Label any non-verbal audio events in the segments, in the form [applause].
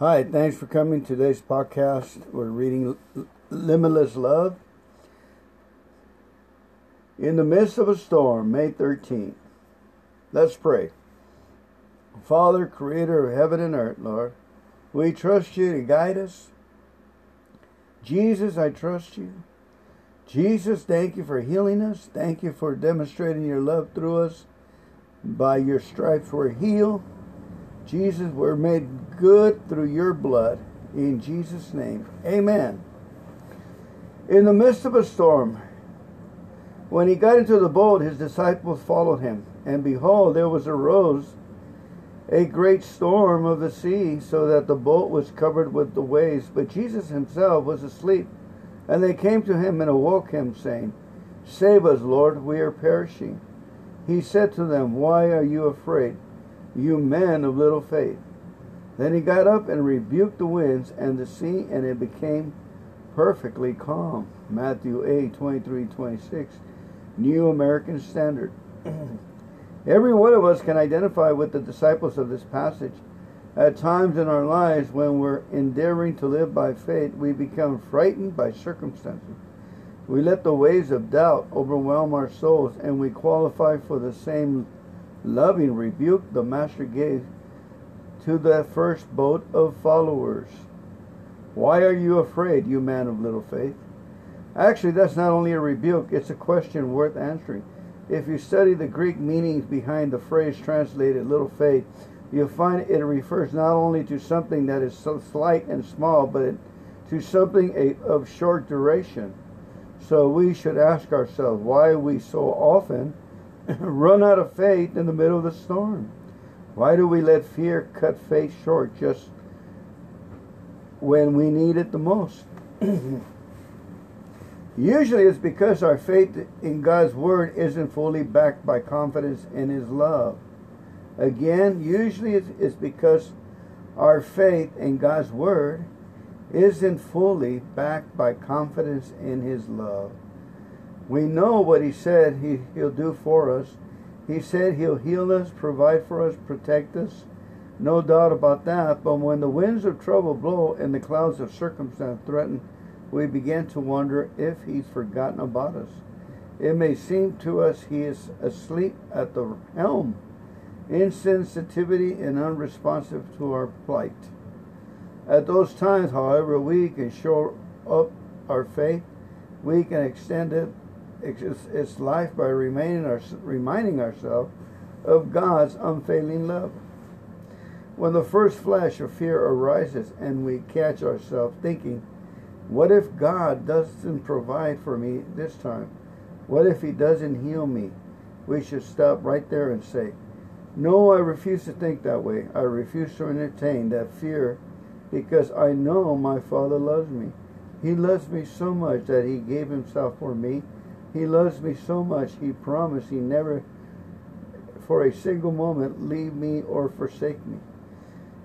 Hi, thanks for coming to today's podcast. We're reading Limitless Love. In the midst of a storm, May 13th. Let's pray. Father, creator of heaven and earth, Lord, we trust you to guide us. Jesus, I trust you. Jesus, thank you for healing us. Thank you for demonstrating your love through us. By your stripes, we're healed. Jesus, we're made good through your blood. In Jesus' name, amen. In the midst of a storm, when he got into the boat, his disciples followed him. And behold, there was arose a great storm of the sea, so that the boat was covered with the waves. But Jesus himself was asleep. And they came to him and awoke him, saying, Save us, Lord, we are perishing. He said to them, Why are you afraid, you men of little faith? Then he got up and rebuked the winds and the sea, and it became perfectly calm. Matthew 8, 23, 26, New American Standard. [clears throat] Every one of us can identify with the disciples of this passage. At times in our lives, when we're endeavoring to live by faith, we become frightened by circumstances. We let the waves of doubt overwhelm our souls, and we qualify for the same loving rebuke the Master gave to that first boat of followers. Why are you afraid, you man of little faith? Actually, that's not only a rebuke, it's a question worth answering. If you study the Greek meanings behind the phrase translated little faith, you'll find it refers not only to something that is so slight and small, but to something of short duration. So we should ask ourselves why we so often [coughs] run out of faith in the middle of the storm. Why do we let fear cut faith short just when we need it the most? [clears throat] Usually it's because our faith in God's Word isn't fully backed by confidence in His love. Again, usually it's because our faith in God's Word isn't fully backed by confidence in His love. We know what He said he, He'll do for us. He said He'll heal us, provide for us, protect us. No doubt about that. But when the winds of trouble blow and the clouds of circumstance threaten, we begin to wonder if He's forgotten about us. It may seem to us He is asleep at the helm insensitivity and unresponsive to our plight. At those times, however, we can show up our faith. We can extend it, its life by remaining our, reminding ourselves of God's unfailing love. When the first flash of fear arises and we catch ourselves thinking, what if God doesn't provide for me this time? What if He doesn't heal me? We should stop right there and say, no, I refuse to think that way. I refuse to entertain that fear because I know my Father loves me. He loves me so much that He gave Himself for me. He loves me so much He promised He never for a single moment leave me or forsake me.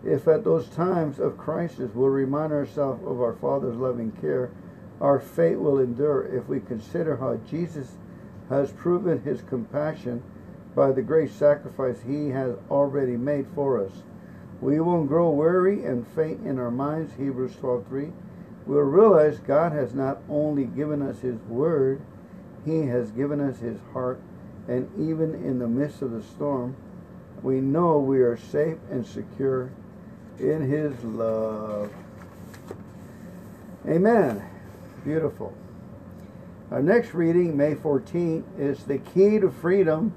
If at those times of crisis we'll remind ourselves of our Father's loving care, our fate will endure if we consider how Jesus has proven His compassion by the great sacrifice he has already made for us. We won't grow weary and faint in our minds, Hebrews 12:3. We'll realize God has not only given us his word, he has given us his heart, and even in the midst of the storm, we know we are safe and secure in his love. Amen. Beautiful. Our next reading, May 14, is the key to freedom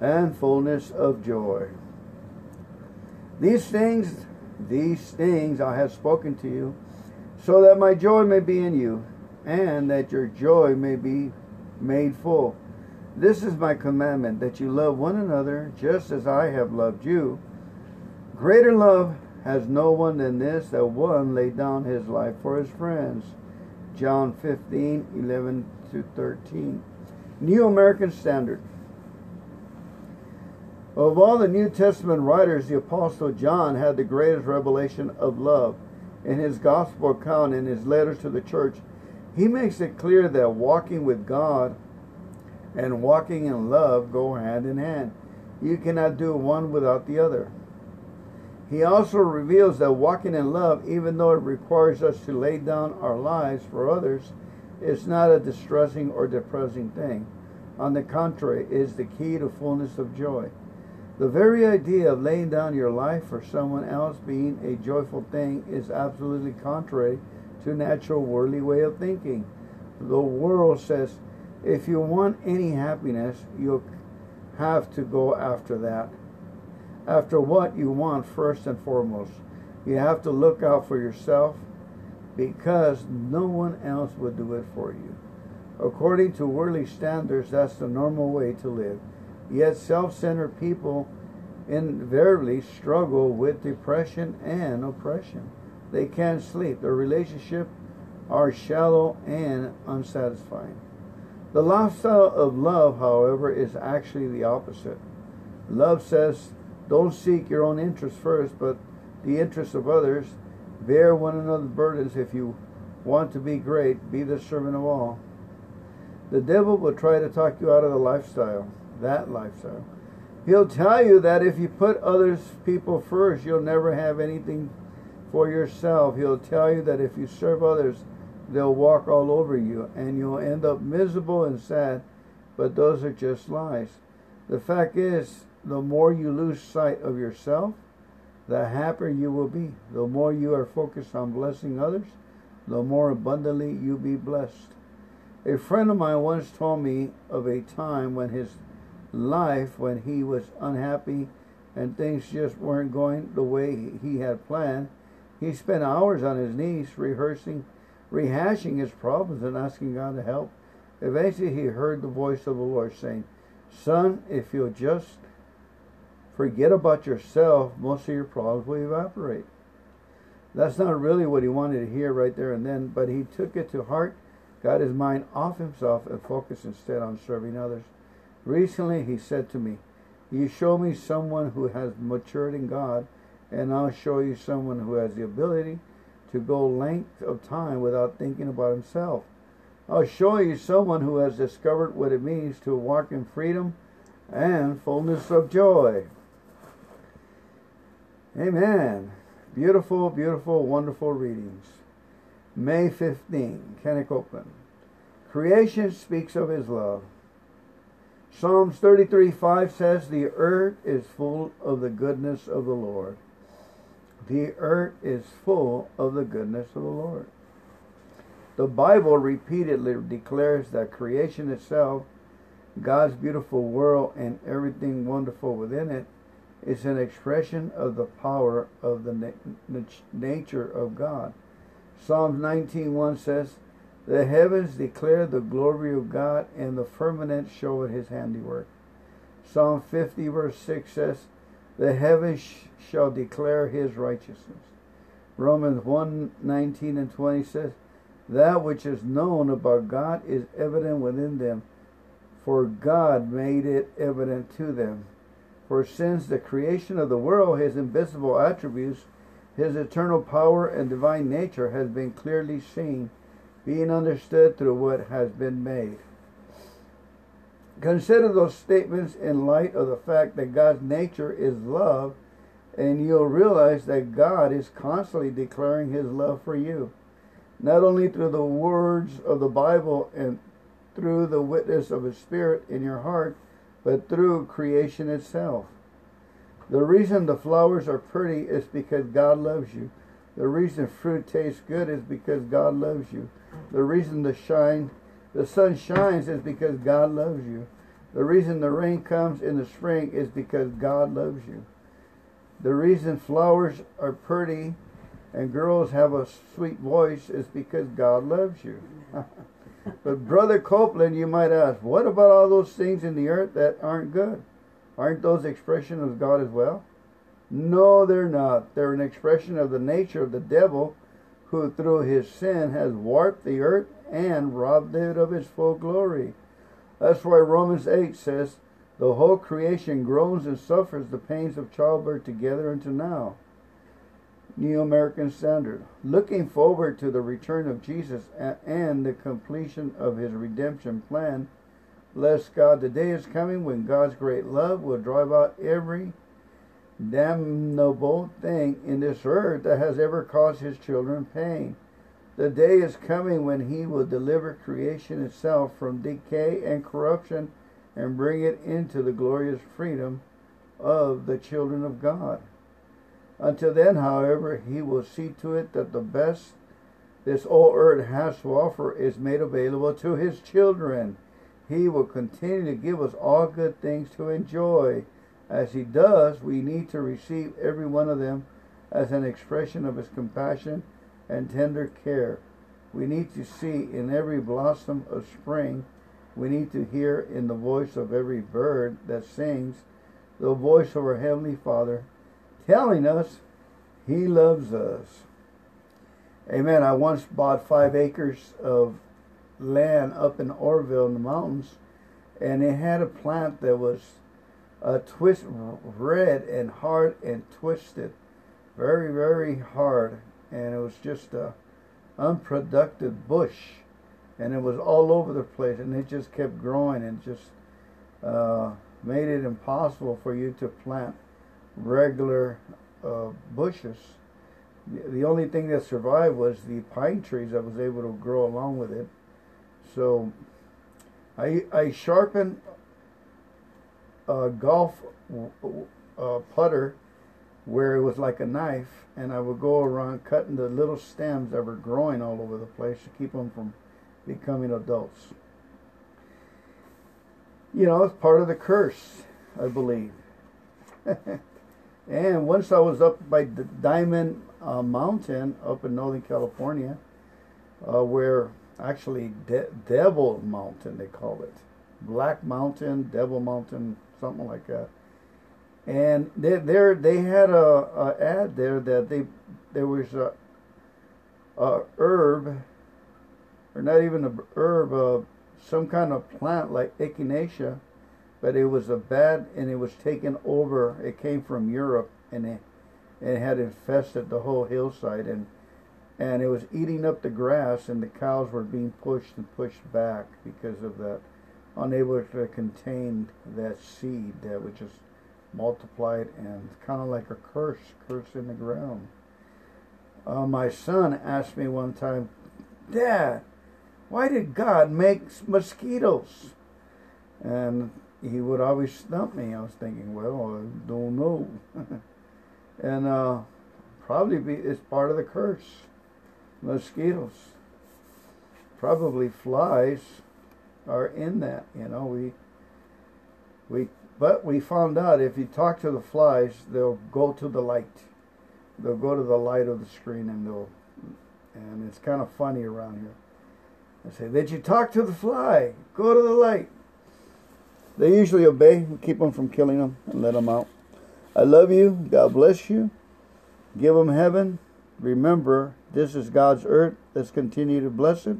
and fullness of joy. These things, these things I have spoken to you, so that my joy may be in you, and that your joy may be made full. This is my commandment, that you love one another just as I have loved you. Greater love has no one than this, that one laid down his life for his friends. John 15, 11 to 13. New American Standard. Of all the New Testament writers, the Apostle John had the greatest revelation of love. In his gospel account, in his letters to the church, he makes it clear that walking with God and walking in love go hand in hand. You cannot do one without the other. He also reveals that walking in love, even though it requires us to lay down our lives for others, is not a distressing or depressing thing. On the contrary, it is the key to fullness of joy. The very idea of laying down your life for someone else being a joyful thing is absolutely contrary to natural worldly way of thinking. The world says if you want any happiness, you'll have to go after that. After what you want first and foremost. You have to look out for yourself because no one else would do it for you. According to worldly standards, that's the normal way to live. Yet self-centered people invariably struggle with depression and oppression. They can't sleep. Their relationships are shallow and unsatisfying. The lifestyle of love, however, is actually the opposite. Love says, don't seek your own interests first, but the interests of others. Bear one another's burdens if you want to be great. Be the servant of all. The devil will try to talk you out of the lifestyle, that lifestyle. He'll tell you that if you put others people first, you'll never have anything for yourself. He'll tell you that if you serve others, they'll walk all over you and you'll end up miserable and sad. But those are just lies. The fact is, the more you lose sight of yourself, the happier you will be. The more you are focused on blessing others, the more abundantly you be blessed. A friend of mine once told me of a time when his life when he was unhappy and things just weren't going the way he had planned. He spent hours on his knees rehearsing, rehashing his problems and asking God to help. Eventually, he heard the voice of the Lord saying, Son, if you'll just forget about yourself, most of your problems will evaporate. That's not really what he wanted to hear right there and then, but he took it to heart, got his mind off himself, and focused instead on serving others. Recently, he said to me, You show me someone who has matured in God, and I'll show you someone who has the ability to go length of time without thinking about himself. I'll show you someone who has discovered what it means to walk in freedom and fullness of joy. Amen. Beautiful, beautiful, wonderful readings. May 15, Kenneth Copeland. Creation speaks of his love. Psalms 33 5 says, The earth is full of the goodness of the Lord. The earth is full of the goodness of the Lord. The Bible repeatedly declares that creation itself, God's beautiful world, and everything wonderful within it is an expression of the power of the na nature of God. Psalms 19.1 says, the heavens declare the glory of God, and the firmament showeth his handiwork. Psalm 50, verse 6 says, The heavens shall declare his righteousness. Romans 1, 19 and 20 says, That which is known about God is evident within them, for God made it evident to them. For since the creation of the world, his invisible attributes, his eternal power and divine nature has been clearly seen being understood through what has been made. Consider those statements in light of the fact that God's nature is love, and you'll realize that God is constantly declaring his love for you, not only through the words of the Bible and through the witness of his Spirit in your heart, but through creation itself. The reason the flowers are pretty is because God loves you. The reason fruit tastes good is because God loves you. The reason the shine, the sun shines is because God loves you. The reason the rain comes in the spring is because God loves you. The reason flowers are pretty and girls have a sweet voice is because God loves you. [laughs] but Brother Copeland, you might ask, what about all those things in the earth that aren't good? Aren't those expressions of God as well? No, they're not. They're an expression of the nature of the devil who through his sin has warped the earth and robbed it of its full glory. That's why Romans 8 says, The whole creation groans and suffers the pains of childbirth together until now. New American Standard. Looking forward to the return of Jesus and the completion of his redemption plan, bless God, the day is coming when God's great love will drive out every damnable thing in this earth that has ever caused his children pain. The day is coming when he will deliver creation itself from decay and corruption and bring it into the glorious freedom of the children of God. Until then, however, he will see to it that the best this old earth has to offer is made available to his children. He will continue to give us all good things to enjoy. As he does, we need to receive every one of them as an expression of his compassion and tender care. We need to see in every blossom of spring, we need to hear in the voice of every bird that sings, the voice of our Heavenly Father telling us he loves us. Amen. I once bought five acres of land up in Orville in the mountains, and it had a plant that was uh, twist red and hard and twisted, very very hard, and it was just a unproductive bush, and it was all over the place, and it just kept growing and just uh, made it impossible for you to plant regular uh, bushes the only thing that survived was the pine trees that was able to grow along with it. So I I sharpened a golf uh, putter where it was like a knife, and I would go around cutting the little stems that were growing all over the place to keep them from becoming adults. You know, it's part of the curse, I believe. [laughs] and once I was up by the Diamond uh, mountain up in Northern California, uh, where actually De- Devil Mountain they call it, Black Mountain, Devil Mountain, something like that. And they there they had a, a ad there that they there was a, a herb, or not even a herb, uh, some kind of plant like echinacea, but it was a bad and it was taken over. It came from Europe and it it had infested the whole hillside and and it was eating up the grass and the cows were being pushed and pushed back because of that unable to contain that seed that was just multiplied and kind of like a curse curse in the ground uh, my son asked me one time dad why did god make mosquitoes and he would always stump me i was thinking well i don't know [laughs] and uh, probably be it's part of the curse. Mosquitoes, probably flies, are in that. You know, we we but we found out if you talk to the flies, they'll go to the light. They'll go to the light of the screen and they'll and it's kind of funny around here. I say, did you talk to the fly? Go to the light. They usually obey. We keep them from killing them and let them out. I love you. God bless you. Give them heaven. Remember, this is God's earth. Let's continue to bless it.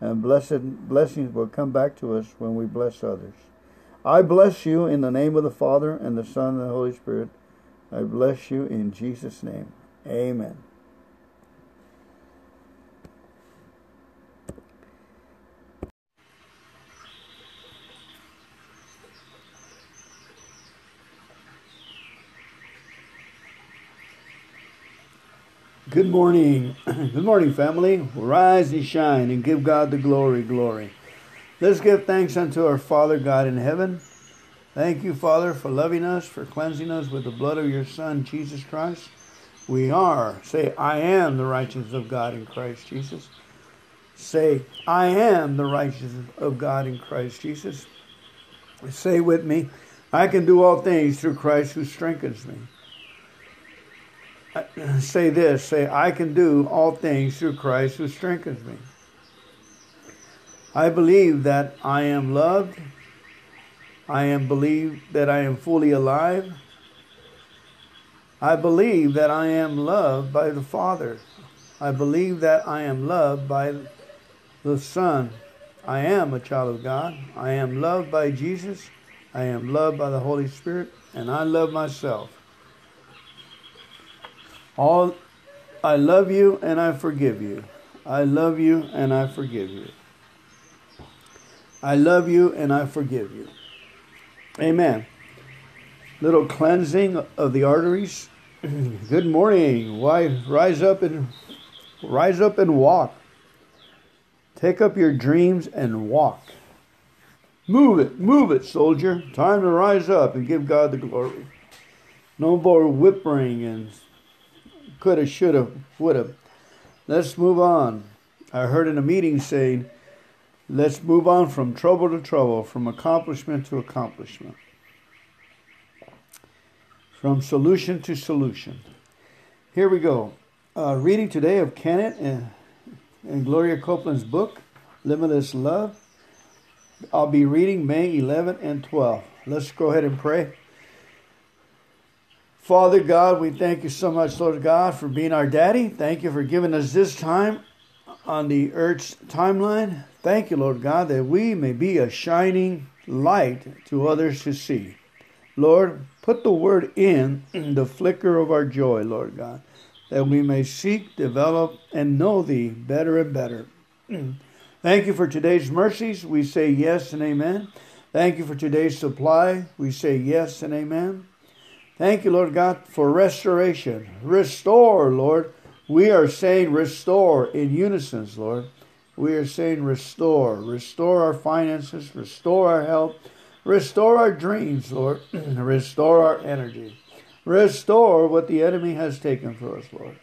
And blessed blessings will come back to us when we bless others. I bless you in the name of the Father and the Son and the Holy Spirit. I bless you in Jesus' name. Amen. Good morning. [clears throat] Good morning, family. Rise and shine and give God the glory, glory. Let's give thanks unto our Father God in heaven. Thank you, Father, for loving us, for cleansing us with the blood of your Son, Jesus Christ. We are, say, I am the righteousness of God in Christ Jesus. Say, I am the righteousness of God in Christ Jesus. Say with me, I can do all things through Christ who strengthens me uh, say this say, I can do all things through Christ who strengthens me. I believe that I am loved. I am believe that I am fully alive. I believe that I am loved by the Father. I believe that I am loved by the Son. I am a child of God. I am loved by Jesus. I am loved by the Holy Spirit. And I love myself. All I love you and I forgive you. I love you and I forgive you. I love you and I forgive you. Amen. little cleansing of the arteries. [clears throat] Good morning. Why rise up and rise up and walk. Take up your dreams and walk. Move it, move it, soldier. Time to rise up and give God the glory. No more whimpering and coulda, shoulda, woulda. Let's move on. I heard in a meeting saying, let's move on from trouble to trouble, from accomplishment to accomplishment, from solution to solution. Here we go. Uh, reading today of Kenneth and, and Gloria Copeland's book, Limitless Love. I'll be reading May 11 and 12. Let's go ahead and pray. Father God, we thank you so much, Lord God, for being our daddy. Thank you for giving us this time on the earth's timeline. Thank you, Lord God, that we may be a shining light to others to see. Lord, put the word in the flicker of our joy, Lord God, that we may seek, develop, and know thee better and better. Thank you for today's mercies. We say yes and amen. Thank you for today's supply. We say yes and amen. Thank you, Lord God, for restoration. Restore, Lord. We are saying restore in unison, Lord. We are saying restore. Restore our finances, restore our health, restore our dreams, Lord. [clears throat] restore our energy. Restore what the enemy has taken from us, Lord.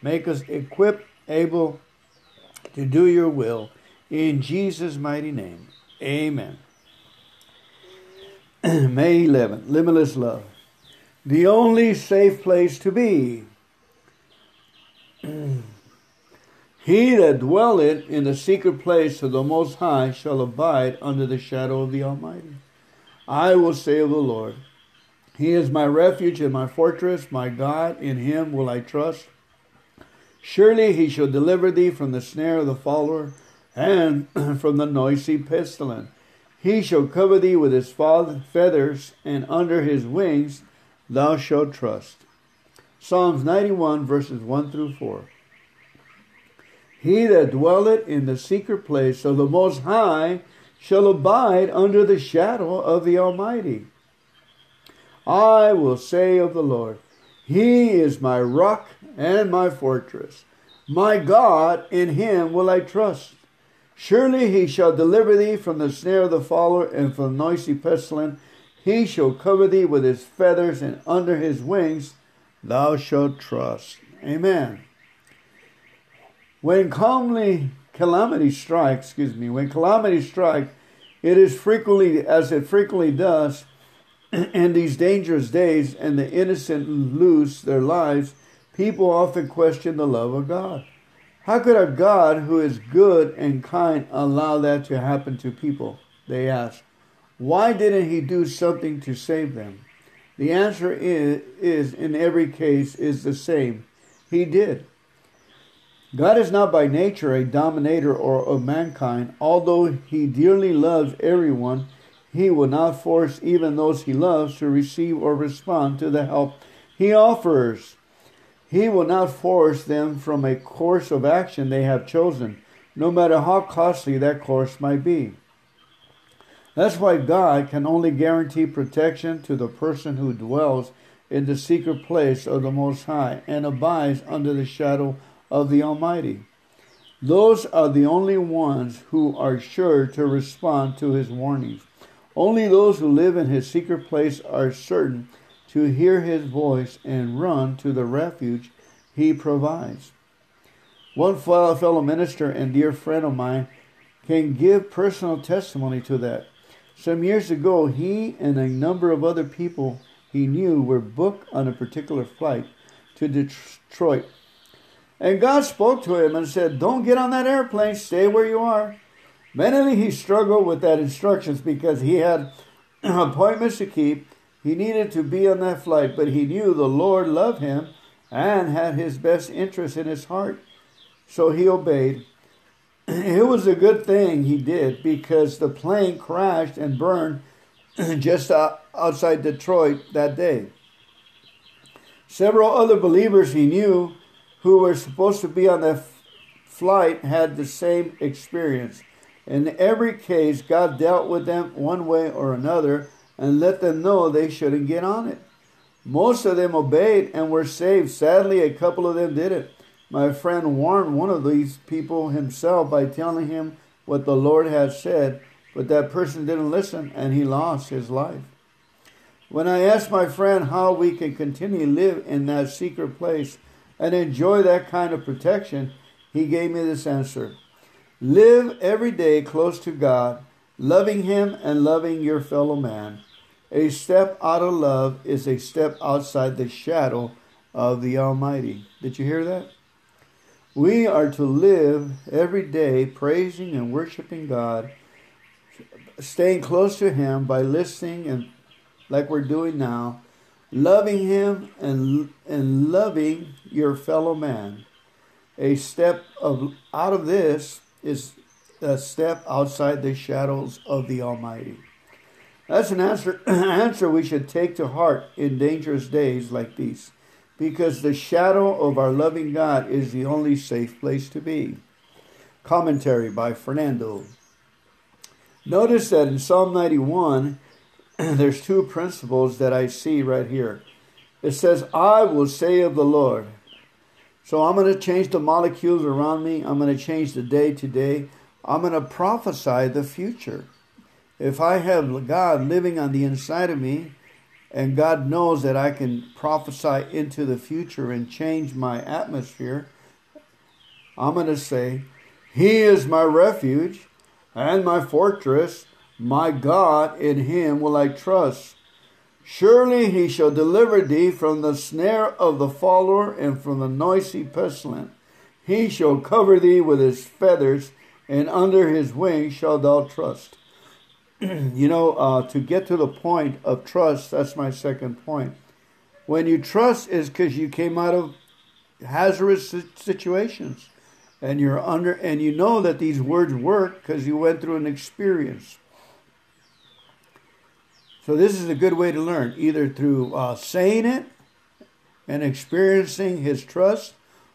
Make us equipped, able to do your will. In Jesus' mighty name. Amen. [clears throat] May 11, Limitless Love the only safe place to be. [clears throat] he that dwelleth in the secret place of the Most High shall abide under the shadow of the Almighty. I will say of the Lord, He is my refuge and my fortress, my God, in Him will I trust. Surely He shall deliver thee from the snare of the fowler and [clears throat] from the noisy pestilence. He shall cover thee with His feathers, and under His wings thou shalt trust. Psalms 91, verses 1 through 4. He that dwelleth in the secret place of the Most High shall abide under the shadow of the Almighty. I will say of the Lord, He is my rock and my fortress. My God, in Him will I trust. Surely He shall deliver thee from the snare of the fowler and from the noisy pestilence. He shall cover thee with his feathers, and under his wings thou shalt trust. Amen. When calmly calamity strikes, excuse me, when calamity strikes, it is frequently, as it frequently does, [clears throat] in these dangerous days, and the innocent lose their lives, people often question the love of God. How could a God who is good and kind allow that to happen to people? They ask. Why didn't he do something to save them? The answer is, is in every case is the same. He did. God is not by nature a dominator or of mankind. Although he dearly loves everyone, he will not force even those he loves to receive or respond to the help he offers. He will not force them from a course of action they have chosen, no matter how costly that course might be. That's why God can only guarantee protection to the person who dwells in the secret place of the Most High and abides under the shadow of the Almighty. Those are the only ones who are sure to respond to his warnings. Only those who live in his secret place are certain to hear his voice and run to the refuge he provides. One fellow minister and dear friend of mine can give personal testimony to that. Some years ago, he and a number of other people he knew were booked on a particular flight to Detroit. And God spoke to him and said, Don't get on that airplane, stay where you are. Mentally, he struggled with that instructions because he had [clears throat] appointments to keep. He needed to be on that flight, but he knew the Lord loved him and had his best interest in his heart. So he obeyed. [clears throat] it was a good thing he did because the plane crashed and burned [clears throat] just outside Detroit that day. Several other believers he knew who were supposed to be on that flight had the same experience. In every case, God dealt with them one way or another and let them know they shouldn't get on it. Most of them obeyed and were saved. Sadly, a couple of them didn't. My friend warned one of these people himself by telling him what the Lord had said, but that person didn't listen and he lost his life. When I asked my friend how we can continue to live in that secret place and enjoy that kind of protection, he gave me this answer Live every day close to God, loving Him and loving your fellow man. A step out of love is a step outside the shadow of the Almighty. Did you hear that? We are to live every day praising and worshiping God, staying close to Him by listening and like we're doing now, loving Him and, and loving your fellow man. A step of out of this is a step outside the shadows of the Almighty. That's an answer [clears throat] answer we should take to heart in dangerous days like these, because the shadow of our loving God is the only safe place to be. Commentary by Fernando. Notice that in Psalm 91, [clears throat] there's two principles that I see right here. It says, I will say of the Lord. So I'm going to change the molecules around me. I'm going to change the day to day. I'm going to prophesy the future. If I have God living on the inside of me, and God knows that I can prophesy into the future and change my atmosphere, I'm going to say, He is my refuge and my fortress my God, in him will I trust. Surely he shall deliver thee from the snare of the follower and from the noisy pestilence. He shall cover thee with his feathers, and under his wings shalt thou trust. [clears throat] you know, uh, to get to the point of trust, that's my second point. When you trust is because you came out of hazardous situations and you're under and you know that these words work because you went through an experience so this is a good way to learn, either through uh, saying it and experiencing His trust,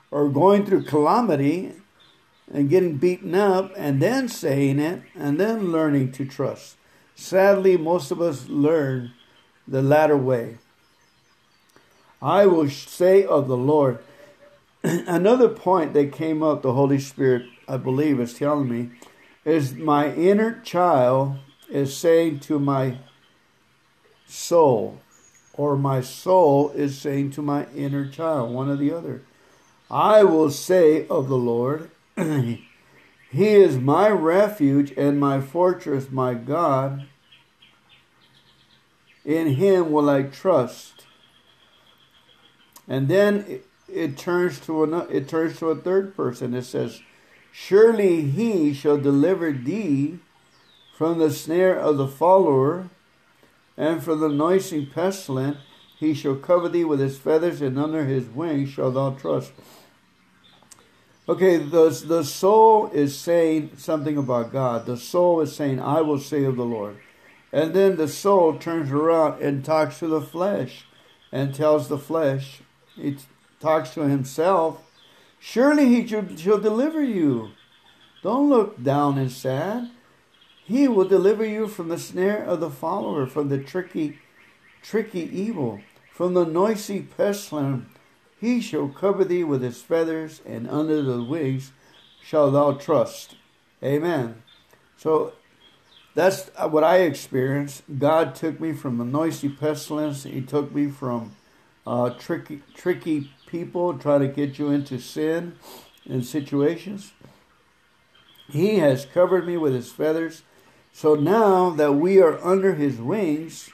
or going through calamity and getting beaten up, and then saying it, and then learning to trust. Sadly, most of us learn the latter way. I will say of the Lord. [clears throat] Another point that came up, the Holy Spirit, I believe, is telling me, is my inner child is saying to my soul, or my soul is saying to my inner child, one or the other. I will say of the Lord, [clears throat] He is my refuge and my fortress, my God. In Him will I trust. And then it, it turns to another, it turns to a third person. It says, Surely He shall deliver thee from the snare of the follower and from the noisy pestilence he shall cover thee with his feathers, and under his wings shalt thou trust. Okay, the, the soul is saying something about God. The soul is saying, I will say of the Lord. And then the soul turns around and talks to the flesh and tells the flesh, he talks to himself, surely he shall, shall deliver you. Don't look down and sad. He will deliver you from the snare of the follower, from the tricky, tricky evil, from the noisy pestilence. He shall cover thee with his feathers, and under the wings shall thou trust. Amen. So that's what I experienced. God took me from the noisy pestilence. He took me from uh, tricky, tricky people trying to get you into sin and situations. He has covered me with his feathers so now that we are under his wings,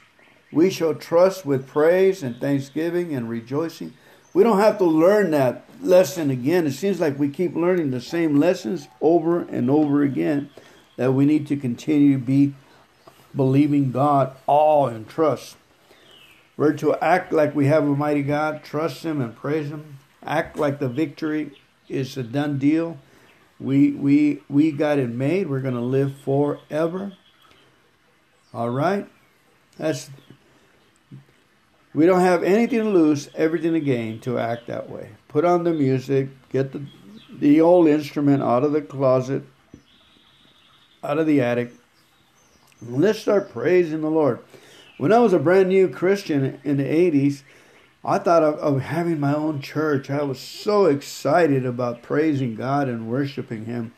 we shall trust with praise and thanksgiving and rejoicing. We don't have to learn that lesson again. It seems like we keep learning the same lessons over and over again that we need to continue to be believing God all and trust. We're to act like we have a mighty God, trust Him and praise Him, act like the victory is a done deal. We we we got it made. We're going to live forever. All right? That's we don't have anything to lose, everything to gain to act that way. Put on the music, get the the old instrument out of the closet, out of the attic. Let's start praising the Lord. When I was a brand new Christian in the 80s, I thought of, of, having my own church. I was so excited about praising God and worshiping Him.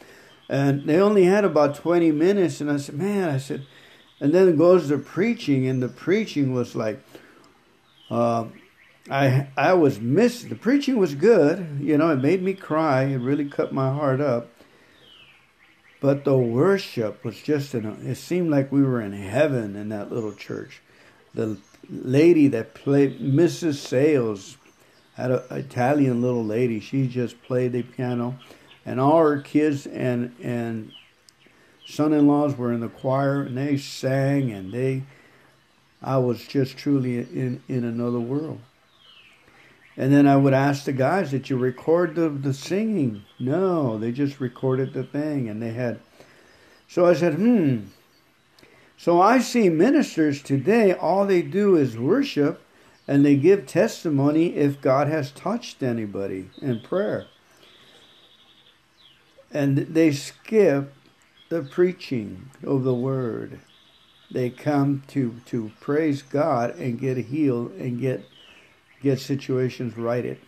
And they only had about 20 minutes. And I said, man, I said, and then it goes to preaching. And the preaching was like, uh, I I was missed. The preaching was good. You know, it made me cry. It really cut my heart up. But the worship was just in a, it seemed like we were in heaven in that little church. The lady that played Mrs. Sales had an Italian little lady. She just played the piano, and all her kids and and son-in-laws were in the choir, and they sang, and they. I was just truly in in another world. And then I would ask the guys, "Did you record the the singing?" No, they just recorded the thing, and they had. So I said, "Hmm." So I see ministers today, all they do is worship and they give testimony if God has touched anybody in prayer. And they skip the preaching of the word. They come to, to praise God and get healed and get get situations righted.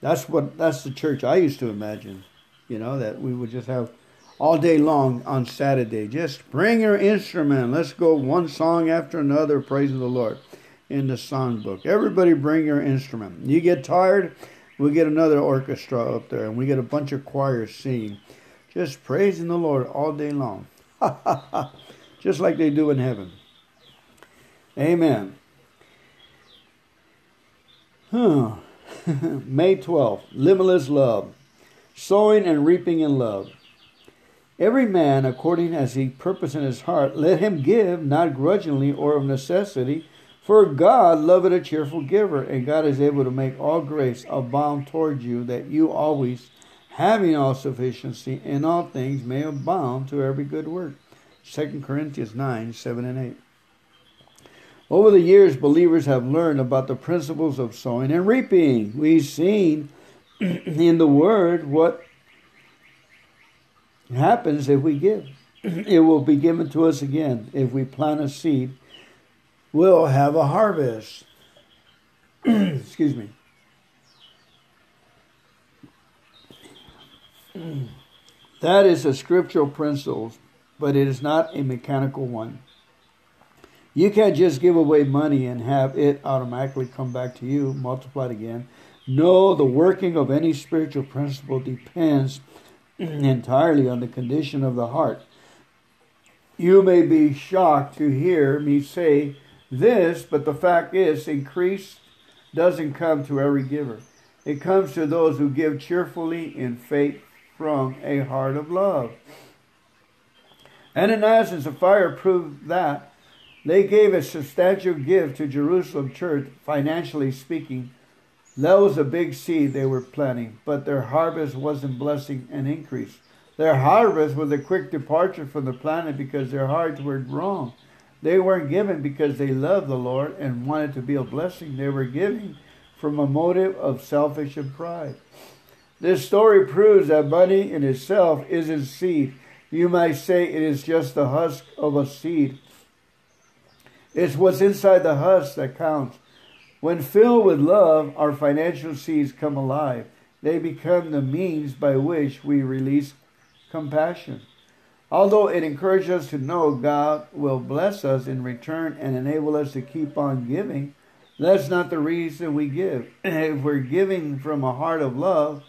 That's what that's the church I used to imagine. You know, that we would just have all day long on Saturday. Just bring your instrument. Let's go one song after another praising the Lord in the songbook. Everybody bring your instrument. You get tired, we get another orchestra up there and we get a bunch of choirs singing. Just praising the Lord all day long. [laughs] Just like they do in heaven. Amen. [laughs] May 12th, limitless love. Sowing and reaping in love. Every man according as he purpose in his heart, let him give, not grudgingly or of necessity, for God loveth a cheerful giver, and God is able to make all grace abound toward you, that you always, having all sufficiency in all things, may abound to every good work. 2 Corinthians 9, 7 and 8. Over the years, believers have learned about the principles of sowing and reaping. We've seen [clears throat] in the Word what happens if we give. [clears throat] It will be given to us again. If we plant a seed, we'll have a harvest. [clears throat] Excuse me. That is a scriptural principle, but it is not a mechanical one. You can't just give away money and have it automatically come back to you, multiplied again. No, the working of any spiritual principle depends entirely on the condition of the heart. You may be shocked to hear me say this, but the fact is, increase doesn't come to every giver. It comes to those who give cheerfully in faith from a heart of love. Ananias and Sapphira proved that they gave a substantial gift to Jerusalem church, financially speaking, that was a big seed they were planting, but their harvest wasn't blessing and increase. Their harvest was a quick departure from the planet because their hearts were wrong. They weren't given because they loved the Lord and wanted to be a blessing. They were giving from a motive of selfish and pride. This story proves that money in itself isn't seed. You might say it is just the husk of a seed. It's what's inside the husk that counts. When filled with love, our financial seeds come alive. They become the means by which we release compassion. Although it encourages us to know God will bless us in return and enable us to keep on giving, that's not the reason we give. [clears throat] If we're giving from a heart of love,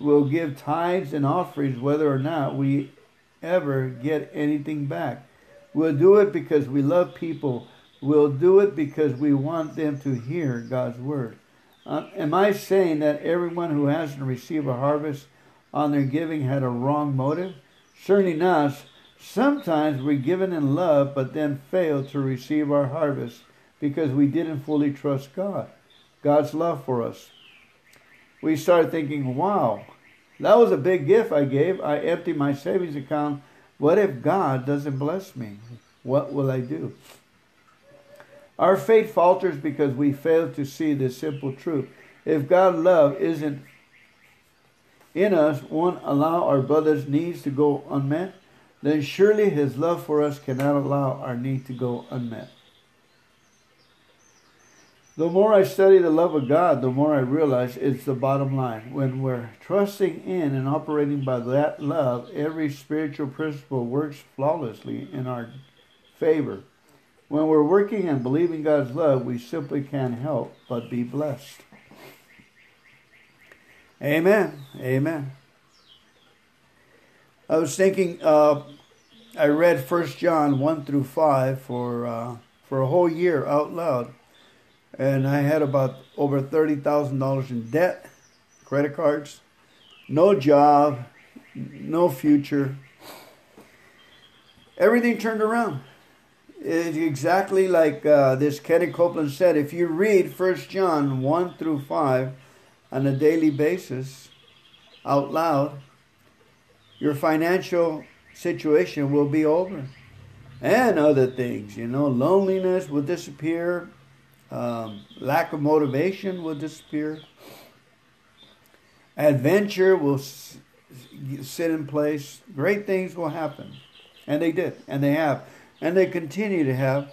we'll give tithes and offerings whether or not we ever get anything back. We'll do it because we love people We'll do it because we want them to hear God's word. Uh, am I saying that everyone who hasn't received a harvest on their giving had a wrong motive? Certainly not. Sometimes we're given in love, but then fail to receive our harvest because we didn't fully trust God, God's love for us. We start thinking, wow, that was a big gift I gave. I emptied my savings account. What if God doesn't bless me? What will I do? Our faith falters because we fail to see this simple truth. If God's love isn't in us, won't allow our brother's needs to go unmet, then surely his love for us cannot allow our need to go unmet. The more I study the love of God, the more I realize it's the bottom line. When we're trusting in and operating by that love, every spiritual principle works flawlessly in our favor. When we're working and believing God's love, we simply can't help but be blessed. Amen. Amen. I was thinking, uh, I read First John 1 through 5 for, uh, for a whole year out loud and I had about over thirty thousand dollars in debt, credit cards, no job, no future. Everything turned around. It's exactly like uh, this Kenneth Copeland said. If you read First John one through five on a daily basis, out loud, your financial situation will be over, and other things. You know, loneliness will disappear um, lack of motivation will disappear. Adventure will s- sit in place. Great things will happen. And they did. And they have. And they continue to have.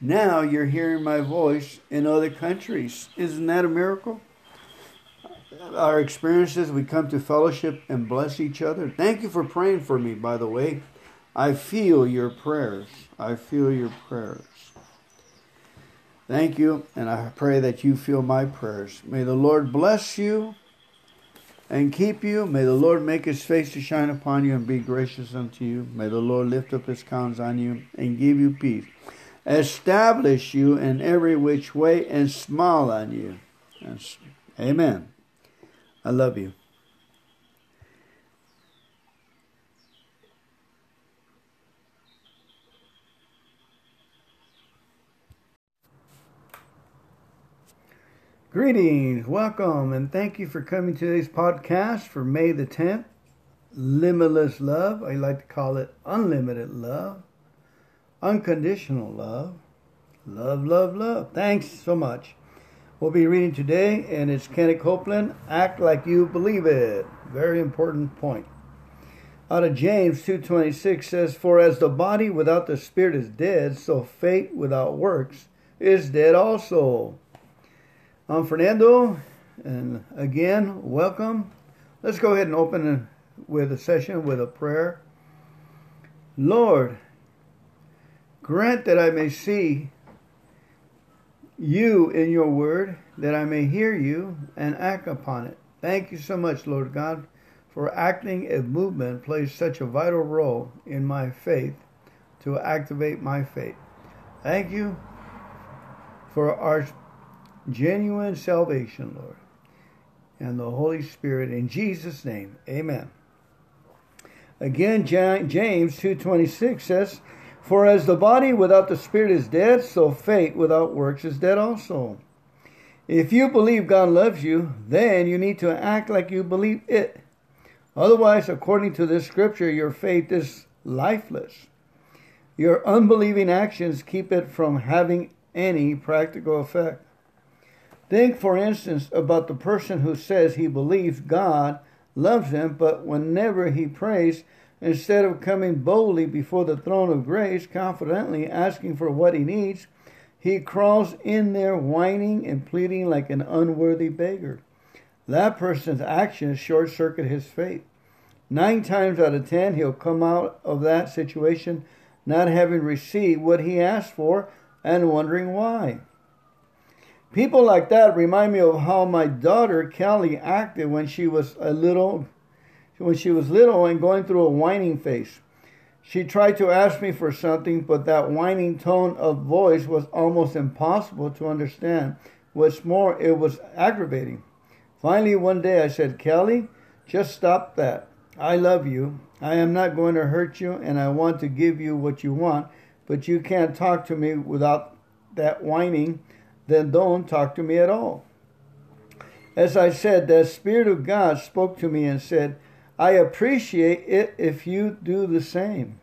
Now you're hearing my voice in other countries. Isn't that a miracle? Our experiences, we come to fellowship and bless each other. Thank you for praying for me, by the way. I feel your prayers. I feel your prayers. Thank you, and I pray that you feel my prayers. May the Lord bless you and keep you. May the Lord make his face to shine upon you and be gracious unto you. May the Lord lift up his countenance on you and give you peace. Establish you in every which way and smile on you. Amen. I love you. Greetings, welcome, and thank you for coming to today's podcast for May the 10th. Limitless love, I like to call it unlimited love, unconditional love, love, love, love. Thanks so much. We'll be reading today, and it's Kenneth Copeland. Act like you believe it. Very important point. Out of James 2:26 says, "For as the body without the spirit is dead, so faith without works is dead also." I'm Fernando, and again, welcome. Let's go ahead and open with a session with a prayer. Lord, grant that I may see you in your word, that I may hear you and act upon it. Thank you so much, Lord God, for acting a movement plays such a vital role in my faith to activate my faith. Thank you for our genuine salvation, Lord, and the Holy Spirit in Jesus' name. Amen. Again, James 2:26 says, "For as the body without the spirit is dead, so faith without works is dead also." If you believe God loves you, then you need to act like you believe it. Otherwise, according to this scripture, your faith is lifeless. Your unbelieving actions keep it from having any practical effect. Think, for instance, about the person who says he believes God loves him, but whenever he prays, instead of coming boldly before the throne of grace, confidently asking for what he needs, he crawls in there whining and pleading like an unworthy beggar. That person's actions short circuit his faith. Nine times out of ten, he'll come out of that situation not having received what he asked for and wondering why. People like that remind me of how my daughter Kelly acted when she was a little when she was little and going through a whining phase. She tried to ask me for something, but that whining tone of voice was almost impossible to understand. What's more, it was aggravating. Finally, one day I said, Kelly, just stop that. I love you. I am not going to hurt you, and I want to give you what you want, but you can't talk to me without that whining then don't talk to me at all. As I said, the Spirit of God spoke to me and said, I appreciate it if you do the same.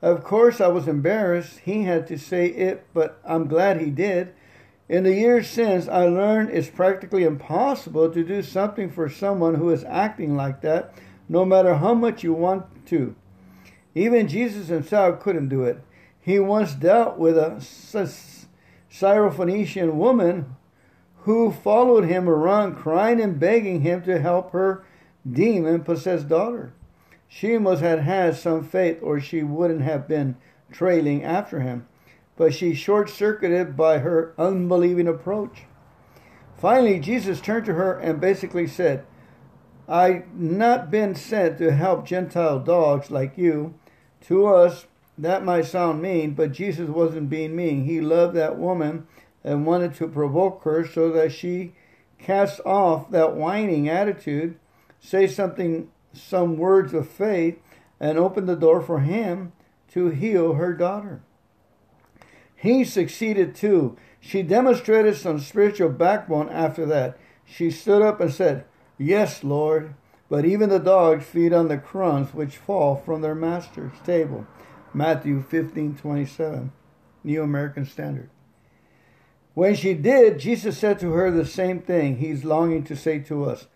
Of course, I was embarrassed. He had to say it, but I'm glad he did. In the years since, I learned it's practically impossible to do something for someone who is acting like that, no matter how much you want to. Even Jesus himself couldn't do it. He once dealt with a Syrophoenician woman who followed him around crying and begging him to help her demon possessed daughter. She must have had some faith or she wouldn't have been trailing after him, but she short circuited by her unbelieving approach. Finally, Jesus turned to her and basically said, I've not been sent to help Gentile dogs like you. To us, that might sound mean, but Jesus wasn't being mean. He loved that woman and wanted to provoke her so that she cast off that whining attitude, say something, some words of faith, and open the door for him to heal her daughter. He succeeded too. She demonstrated some spiritual backbone after that. She stood up and said, Yes, Lord, but even the dogs feed on the crumbs which fall from their master's table. Matthew 15:27, New American Standard. When she did, Jesus said to her the same thing he's longing to say to us.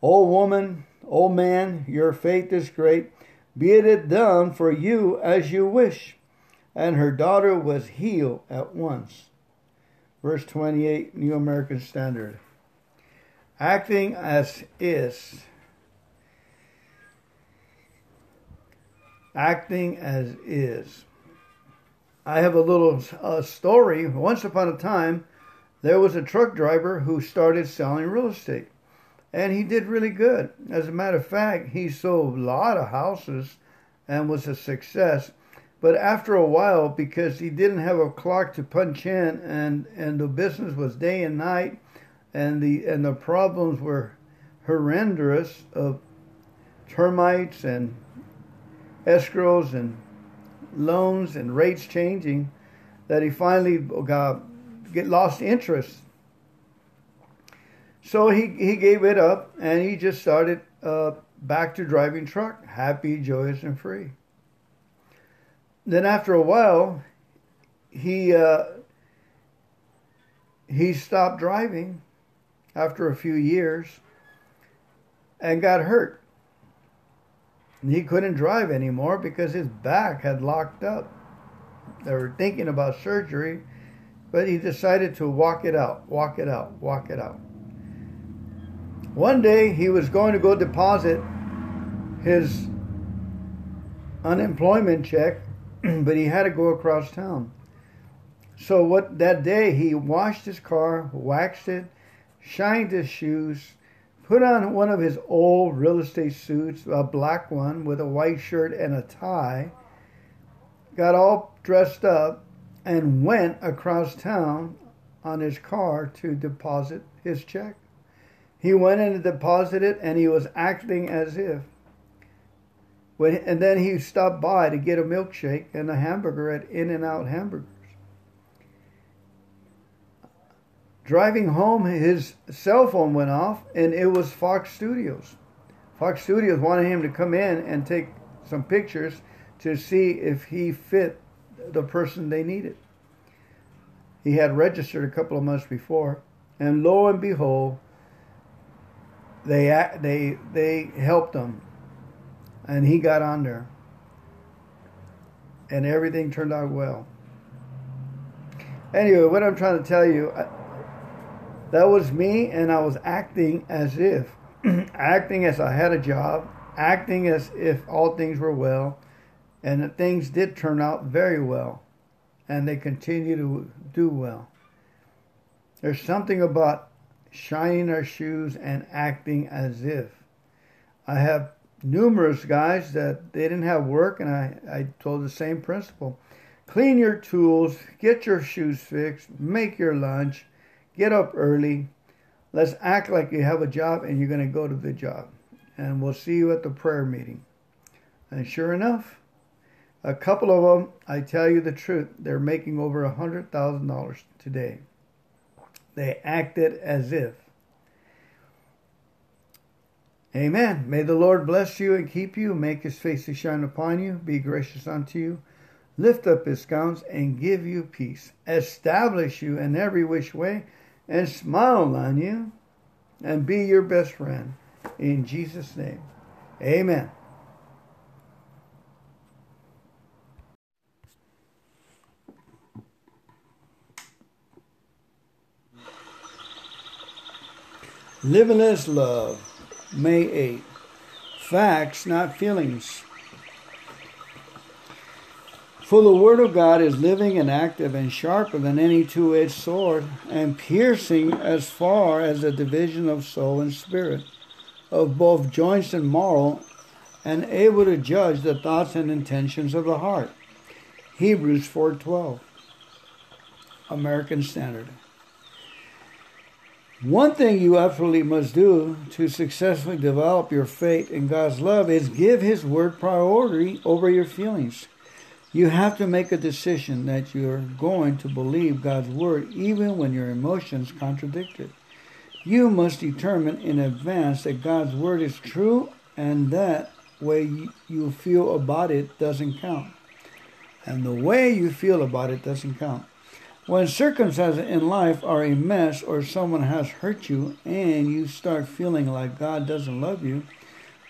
O woman, O man, your faith is great. Be it done for you as you wish. And her daughter was healed at once. Verse 28, New American Standard. Acting as is. Acting as is. I have a little uh, story. Once upon a time, there was a truck driver who started selling real estate. And he did really good. As a matter of fact, he sold a lot of houses and was a success. But after a while, because he didn't have a clock to punch in and, and the business was day and night and the and the problems were horrendous of termites and escrows and loans and rates changing that he finally got get lost interest. So he, he gave it up and he just started uh, back to driving truck, happy, joyous, and free. Then after a while, he uh, he stopped driving after a few years and got hurt. He couldn't drive anymore because his back had locked up. They were thinking about surgery, but he decided to walk it out, walk it out, walk it out. One day he was going to go deposit his unemployment check, [clears throat] but he had to go across town. So what that day he washed his car, waxed it, shined his shoes, put on one of his old real estate suits, a black one with a white shirt and a tie, got all dressed up, and went across town on his car to deposit his check. He went and deposited it, and he was acting as if. When, and then he stopped by to get a milkshake and a hamburger at In and Out Hamburgers. Driving home, his cell phone went off, and it was Fox Studios. Fox Studios wanted him to come in and take some pictures to see if he fit the person they needed. He had registered a couple of months before, and lo and behold, they they they helped him, and he got on there, and everything turned out well. Anyway, what I'm trying to tell you, that was me, and I was acting as if, [clears throat] acting as I had a job, acting as if all things were well, and things did turn out very well, and they continue to do well. There's something about shining our shoes and acting as if. I have numerous guys that they didn't have work, and I, I told the same principle. Clean your tools, get your shoes fixed, make your lunch, get up early. Let's act like you have a job and you're going to go to the job. And we'll see you at the prayer meeting. And sure enough, a couple of them, I tell you the truth, they're making over a $100,000 today. They acted as if. Amen. May the Lord bless you and keep you, make his face to shine upon you, be gracious unto you, lift up his countenance, and give you peace. Establish you in every which way, and smile on you and be your best friend. In Jesus' name, amen. Living as love, May 8. Facts, not feelings. For the Word of God is living and active and sharper than any two edged sword, and piercing as far as the division of soul and spirit, of both joints and marrow, and able to judge the thoughts and intentions of the heart. Hebrews 4:12. American Standard. One thing you absolutely must do to successfully develop your faith in God's love is give His Word priority over your feelings. You have to make a decision that you're going to believe God's Word even when your emotions contradict it. You must determine in advance that God's Word is true and that way you feel about it doesn't count. And the way you feel about it doesn't count. When circumstances in life are a mess or someone has hurt you and you start feeling like God doesn't love you,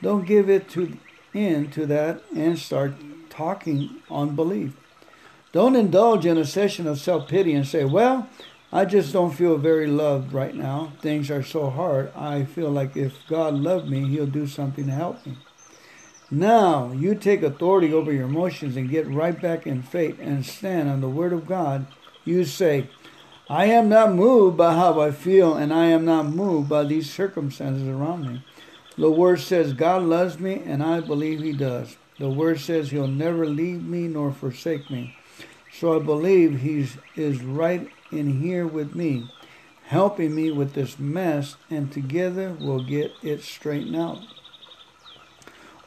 don't give it to in to that and start talking on belief. Don't indulge in a session of self-pity and say, "Well, I just don't feel very loved right now. Things are so hard. I feel like if God loved me, he'll do something to help me." Now, you take authority over your emotions and get right back in faith and stand on the word of God you say, I am not moved by how I feel, and I am not moved by these circumstances around me. The Word says God loves me, and I believe He does. The Word says He'll never leave me nor forsake me. So I believe He is right in here with me, helping me with this mess, and together we'll get it straightened out.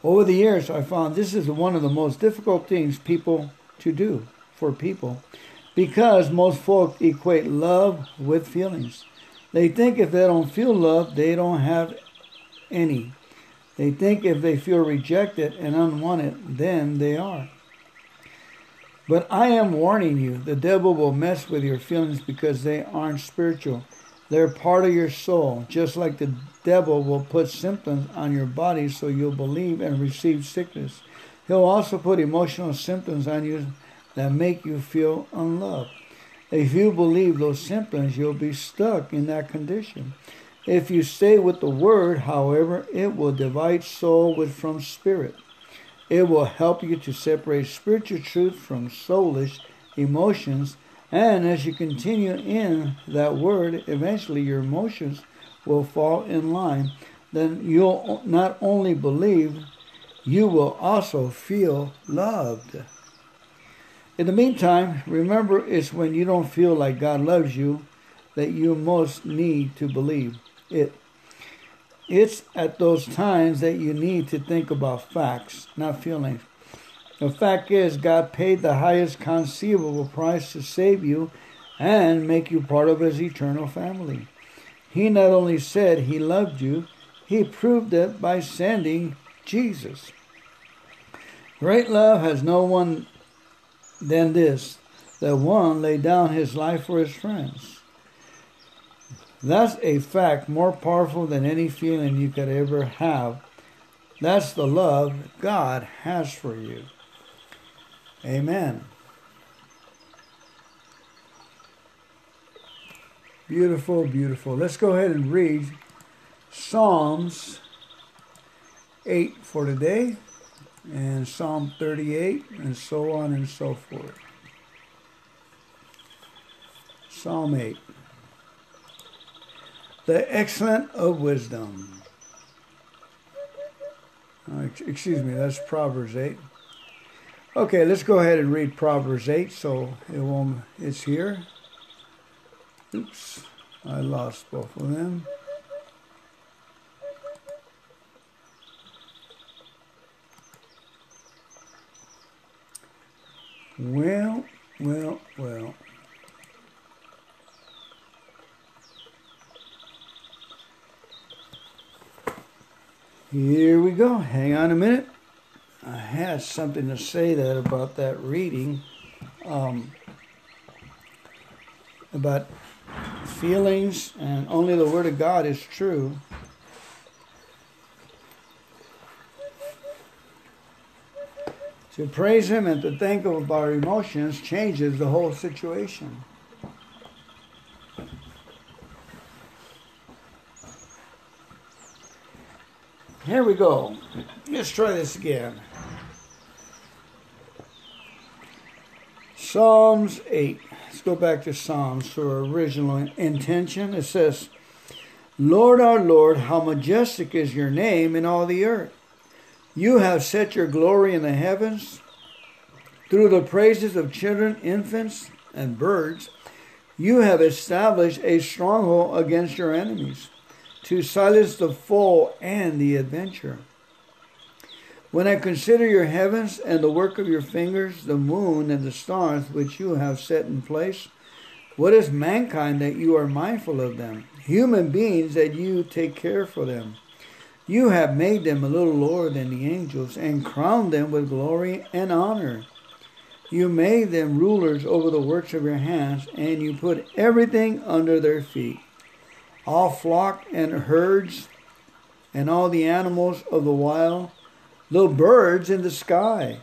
Over the years, I found this is one of the most difficult things people to do for people because most folk equate love with feelings. They think if they don't feel love, they don't have any. They think if they feel rejected and unwanted, then they are. But I am warning you, the devil will mess with your feelings because they aren't spiritual. They're part of your soul, just like the devil will put symptoms on your body so you'll believe and receive sickness. He'll also put emotional symptoms on you that make you feel unloved. If you believe those symptoms, you'll be stuck in that condition. If you stay with the word, however, it will divide soul with from spirit. It will help you to separate spiritual truth from soulish emotions, and as you continue in that word, eventually your emotions will fall in line. Then you'll not only believe, you will also feel loved. In the meantime, remember it's when you don't feel like God loves you that you most need to believe it. It's at those times that you need to think about facts, not feelings. The fact is, God paid the highest conceivable price to save you and make you part of His eternal family. He not only said He loved you, He proved it by sending Jesus. Great love has no one than this that one laid down his life for his friends. That's a fact more powerful than any feeling you could ever have. That's the love God has for you. Amen. Beautiful, beautiful. Let's go ahead and read Psalms 8 for today and Psalm 38, and so on and so forth. Psalm 8. The excellent of wisdom. Uh, excuse me, that's Proverbs 8. Okay, let's go ahead and read Proverbs 8 so it won't, it's here. Oops, I lost both of them. Well, well, well. Here we go. Hang on a minute. I had something to say that about that reading, um, about feelings, and only the Word of God is true. To praise Him and to think of our emotions changes the whole situation. Here we go. Let's try this again. Psalms 8. Let's go back to Psalms for original intention. It says, Lord our Lord, how majestic is your name in all the earth. You have set your glory in the heavens. Through the praises of children, infants, and birds, you have established a stronghold against your enemies to silence the foe and the adventurer. When I consider your heavens and the work of your fingers, the moon and the stars which you have set in place, what is mankind that you are mindful of them? Human beings that you take care for them. You have made them a little lower than the angels and crowned them with glory and honor. You made them rulers over the works of your hands, and you put everything under their feet all flock and herds, and all the animals of the wild, the birds in the sky,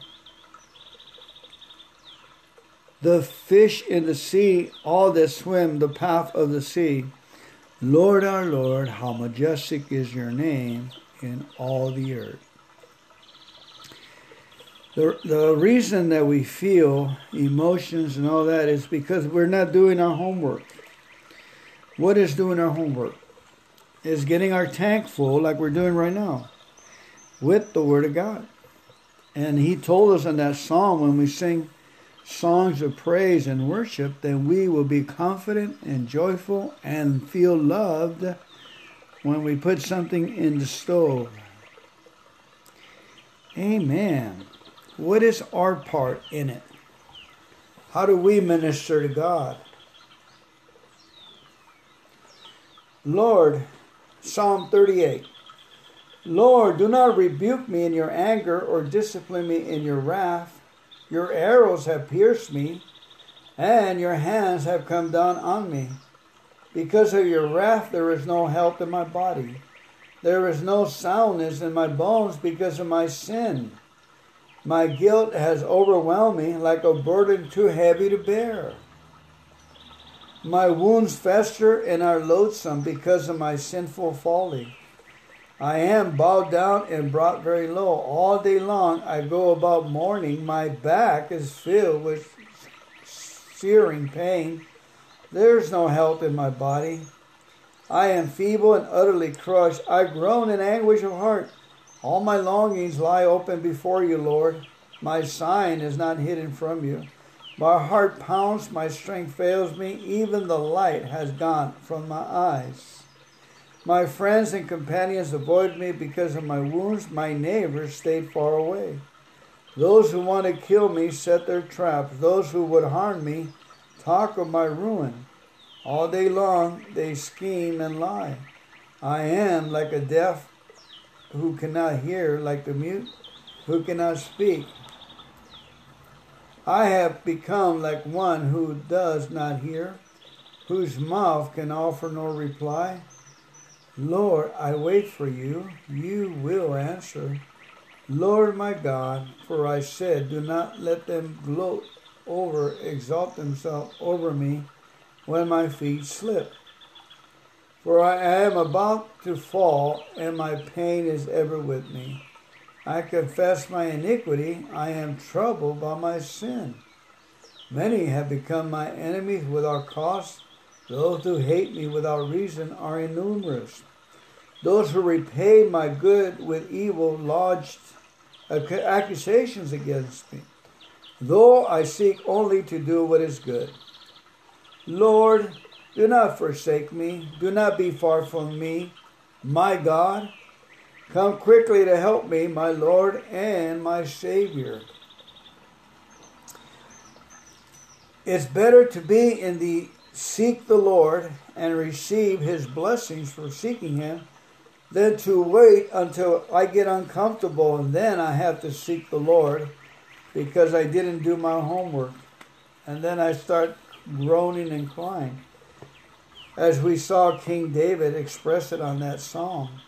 the fish in the sea, all that swim the path of the sea. Lord our Lord, how majestic is your name in all the earth. The, the reason that we feel emotions and all that is because we're not doing our homework. What is doing our homework? Is getting our tank full, like we're doing right now, with the Word of God. And He told us in that psalm when we sing songs of praise and worship, then we will be confident and joyful and feel loved when we put something in the stove. Amen. What is our part in it? How do we minister to God? Lord, Psalm 38. Lord, do not rebuke me in your anger or discipline me in your wrath. Your arrows have pierced me, and your hands have come down on me. Because of your wrath, there is no health in my body. There is no soundness in my bones because of my sin. My guilt has overwhelmed me like a burden too heavy to bear. My wounds fester and are loathsome because of my sinful folly. I am bowed down and brought very low. All day long I go about mourning. My back is filled with searing pain. There is no health in my body. I am feeble and utterly crushed. I groan in anguish of heart. All my longings lie open before you, Lord. My sign is not hidden from you. My heart pounds, my strength fails me, even the light has gone from my eyes. My friends and companions avoid me because of my wounds, my neighbors stayed far away. Those who want to kill me set their traps. Those who would harm me talk of my ruin. All day long they scheme and lie. I am like a deaf who cannot hear, like the mute who cannot speak. I have become like one who does not hear, whose mouth can offer no reply. Lord, I wait for you. You will answer. Lord my God, for I said, Do not let them gloat over, exalt themselves over me when my feet slip. For I am about to fall, and my pain is ever with me. I confess my iniquity. I am troubled by my sin. Many have become my enemies without cause. Those who hate me without reason are innumerable. Those who repay my good with evil lodged accusations against me, though I seek only to do what is good. Lord, do not forsake me. Do not be far from me, my God. Come quickly to help me, my Lord and my Savior. It's better to be in the seek the Lord and receive his blessings for seeking him than to wait until I get uncomfortable and then I have to seek the Lord because I didn't do my homework. And then I start groaning and crying. As we saw King David express it on that psalm.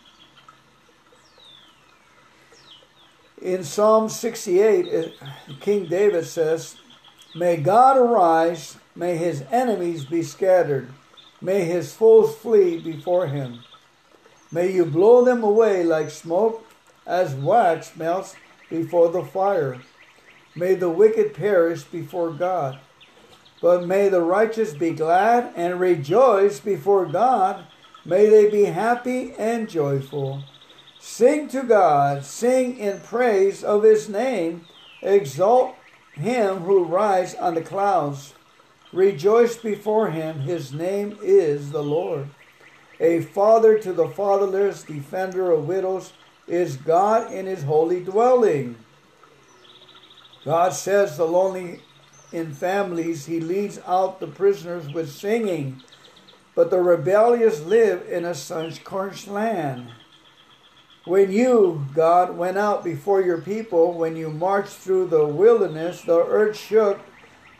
In Psalm 68, King David says, May God arise, may his enemies be scattered, may his foes flee before him. May you blow them away like smoke, as wax melts before the fire. May the wicked perish before God. But may the righteous be glad and rejoice before God. May they be happy and joyful. Sing to God, sing in praise of his name, exalt him who rides on the clouds. Rejoice before him, his name is the Lord. A father to the fatherless, defender of widows, is God in his holy dwelling. God says the lonely in families, he leads out the prisoners with singing, but the rebellious live in a sun-scorched land. When you, God, went out before your people, when you marched through the wilderness, the earth shook,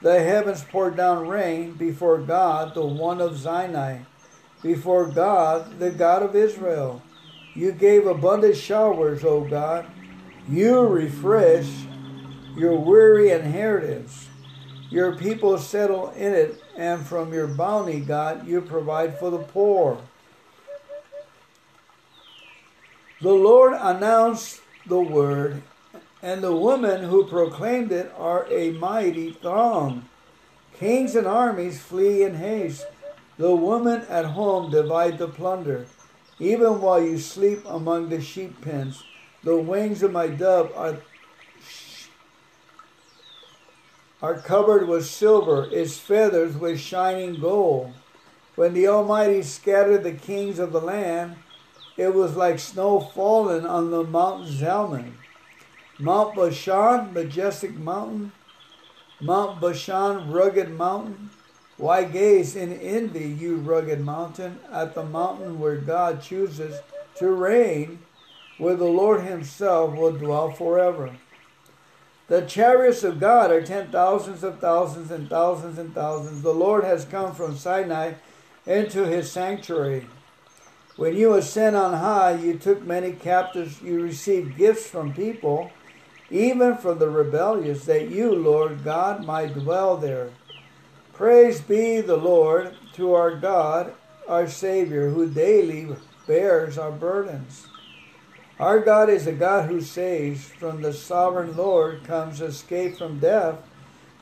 the heavens poured down rain before God, the one of Sinai, before God, the God of Israel. You gave abundant showers, O God. You refresh your weary inheritance. Your people settle in it, and from your bounty, God, you provide for the poor. The Lord announced the word, and the women who proclaimed it are a mighty throng. Kings and armies flee in haste. The women at home divide the plunder. Even while you sleep among the sheep pens, the wings of my dove are, are covered with silver, its feathers with shining gold. When the Almighty scattered the kings of the land, it was like snow falling on the Mount Zalmon. Mount Bashan, majestic mountain. Mount Bashan, rugged mountain. Why gaze in envy, you rugged mountain, at the mountain where God chooses to reign, where the Lord Himself will dwell forever? The chariots of God are ten thousands of thousands and thousands and thousands. The Lord has come from Sinai into His sanctuary. When you ascend on high, you took many captives, you received gifts from people, even from the rebellious, that you, Lord God, might dwell there. Praise be the Lord to our God, our Savior, who daily bears our burdens. Our God is a God who saves. From the sovereign Lord comes escape from death.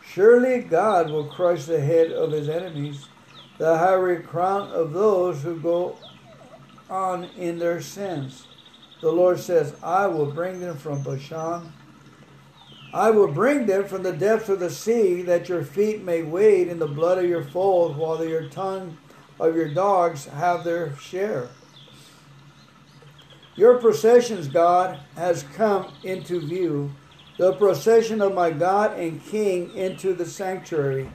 Surely God will crush the head of his enemies, the high crown of those who go on in their sins. The Lord says, I will bring them from Bashan I will bring them from the depths of the sea, that your feet may wade in the blood of your foals, while your tongue of your dogs have their share. Your processions, God, has come into view. The procession of my God and King into the sanctuary.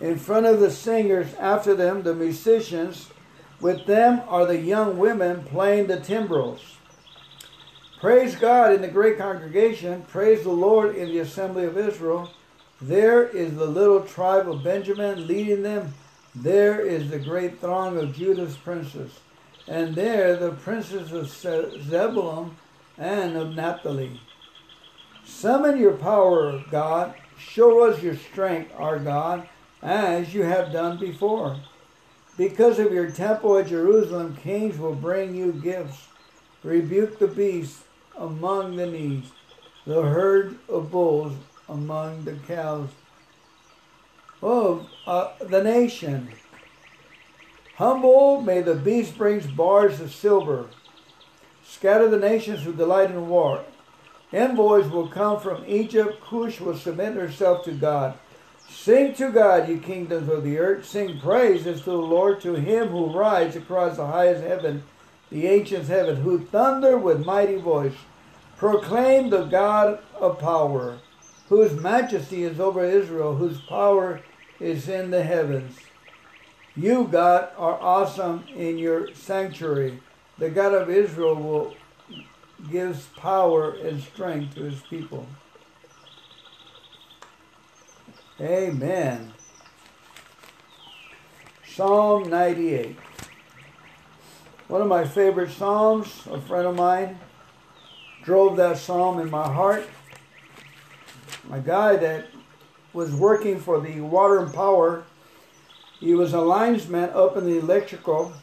In front of the singers, after them, the musicians. With them are the young women playing the timbrels. Praise God in the great congregation. Praise the Lord in the assembly of Israel. There is the little tribe of Benjamin leading them. There is the great throng of Judah's princes. And there the princes of Zebulun and of Naphtali. Summon your power, God. Show us your strength, our God, as you have done before. Because of your temple at Jerusalem, kings will bring you gifts. Rebuke the beasts among the knees, the herd of bulls among the cows of uh, the nation. Humble may the beast bring bars of silver. Scatter the nations who delight in war. Envoys will come from Egypt. Cush will submit herself to God. Sing to God, you kingdoms of the earth. Sing praises to the Lord, to him who rides across the highest heaven the ancient heaven, who thunder with mighty voice. Proclaim the God of power, whose majesty is over Israel, whose power is in the heavens. You, God, are awesome in your sanctuary. The God of Israel will gives power and strength to his people. Amen. Psalm 98. One of my favorite Psalms, a friend of mine drove that psalm in my heart. A guy that was working for the water and power, he was a linesman up in the electrical,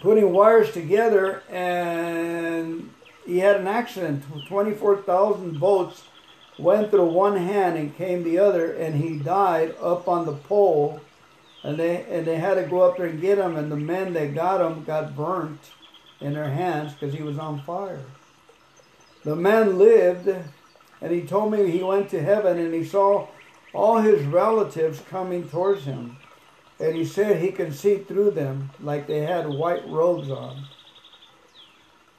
putting wires together, and he had an accident. with 24,000 boats went through one hand and came the other, and he died up on the pole. And they and they had to go up there and get him, and the men that got him got burnt in their hands because he was on fire. The man lived, and he told me he went to heaven and he saw all his relatives coming towards him. And he said he could see through them like they had white robes on.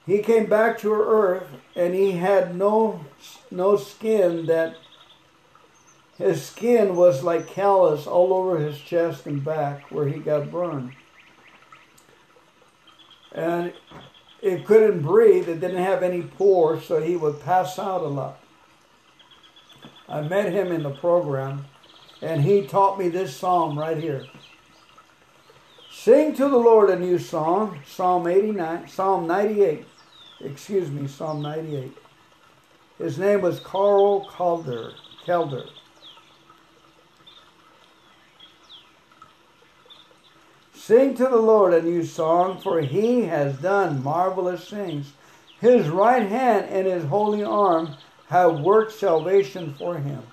He came back to earth and he had no no skin that his skin was like callus all over his chest and back where he got burned. And it couldn't breathe, it didn't have any pores, so he would pass out a lot. I met him in the program and he taught me this psalm right here. Sing to the Lord a new song, Psalm 89, Psalm 98. Excuse me, Psalm 98. His name was Carl Calder. Calder. Sing to the Lord a new song, for he has done marvelous things. His right hand and his holy arm have worked salvation for him.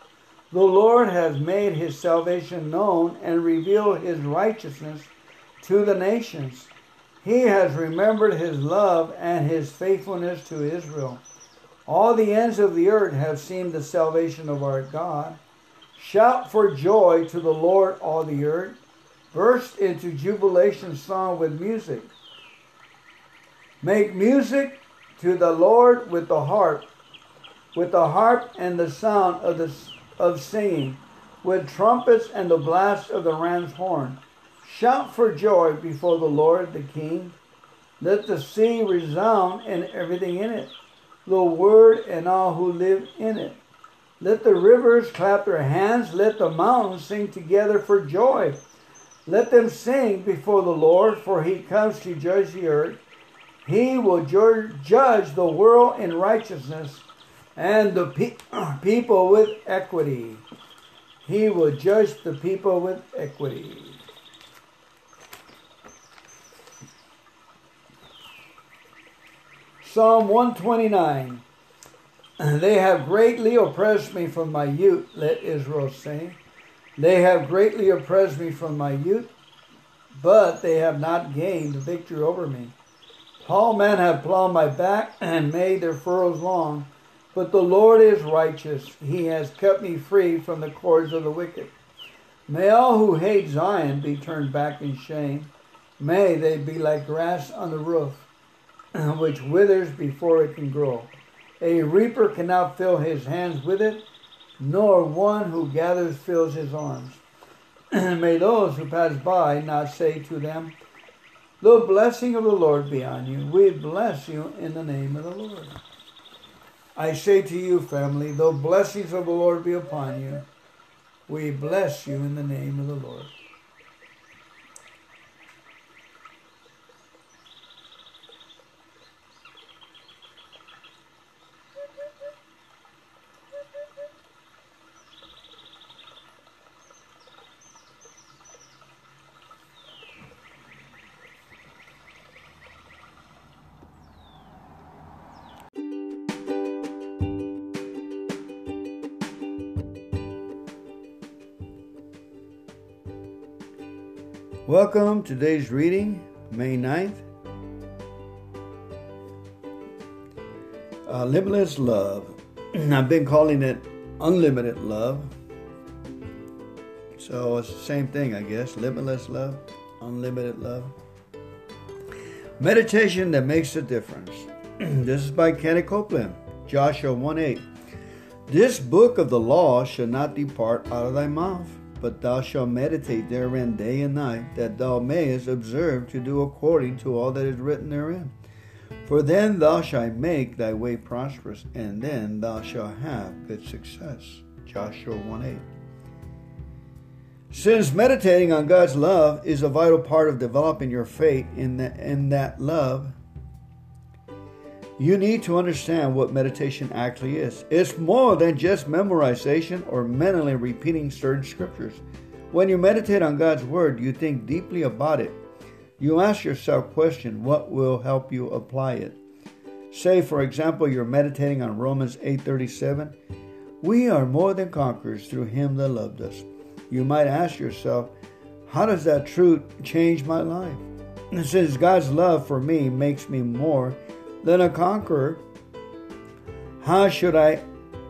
The Lord has made his salvation known and revealed his righteousness to the nations. He has remembered his love and his faithfulness to Israel. All the ends of the earth have seen the salvation of our God. Shout for joy to the Lord, all the earth. Burst into jubilation song with music. Make music to the Lord with the harp, with the harp and the sound of, the, of singing, with trumpets and the blast of the ram's horn Shout for joy before the Lord the King. Let the sea resound and everything in it, the word and all who live in it. Let the rivers clap their hands. Let the mountains sing together for joy. Let them sing before the Lord, for he comes to judge the earth. He will judge the world in righteousness and the pe- [clears throat] people with equity. He will judge the people with equity. Psalm 129. They have greatly oppressed me from my youth, let Israel say. They have greatly oppressed me from my youth, but they have not gained victory over me. Tall men have plowed my back and made their furrows long, but the Lord is righteous. He has kept me free from the cords of the wicked. May all who hate Zion be turned back in shame. May they be like grass on the roof which withers before it can grow. A reaper cannot fill his hands with it, nor one who gathers fills his arms. [clears throat] May those who pass by not say to them, The blessing of the Lord be on you. We bless you in the name of the Lord. I say to you, family, the blessings of the Lord be upon you. We bless you in the name of the Lord. Welcome to today's reading, May 9th. Uh, limitless love. I've been calling it unlimited love. So it's the same thing, I guess. Limitless love, unlimited love. Meditation that makes a difference. [clears throat] this is by Kenny Copeland, Joshua 1 8. This book of the law shall not depart out of thy mouth but thou shalt meditate therein day and night, that thou mayest observe to do according to all that is written therein. For then thou shalt make thy way prosperous, and then thou shalt have good success. Joshua 1 8. Since meditating on God's love is a vital part of developing your faith in, the, in that love, you need to understand what meditation actually is. It's more than just memorization or mentally repeating certain scriptures. When you meditate on God's Word, you think deeply about it. You ask yourself question, what will help you apply it? Say, for example, you're meditating on Romans 8:37. We are more than conquerors through him that loved us. You might ask yourself, how does that truth change my life? Since God's love for me makes me more than a conqueror, how should I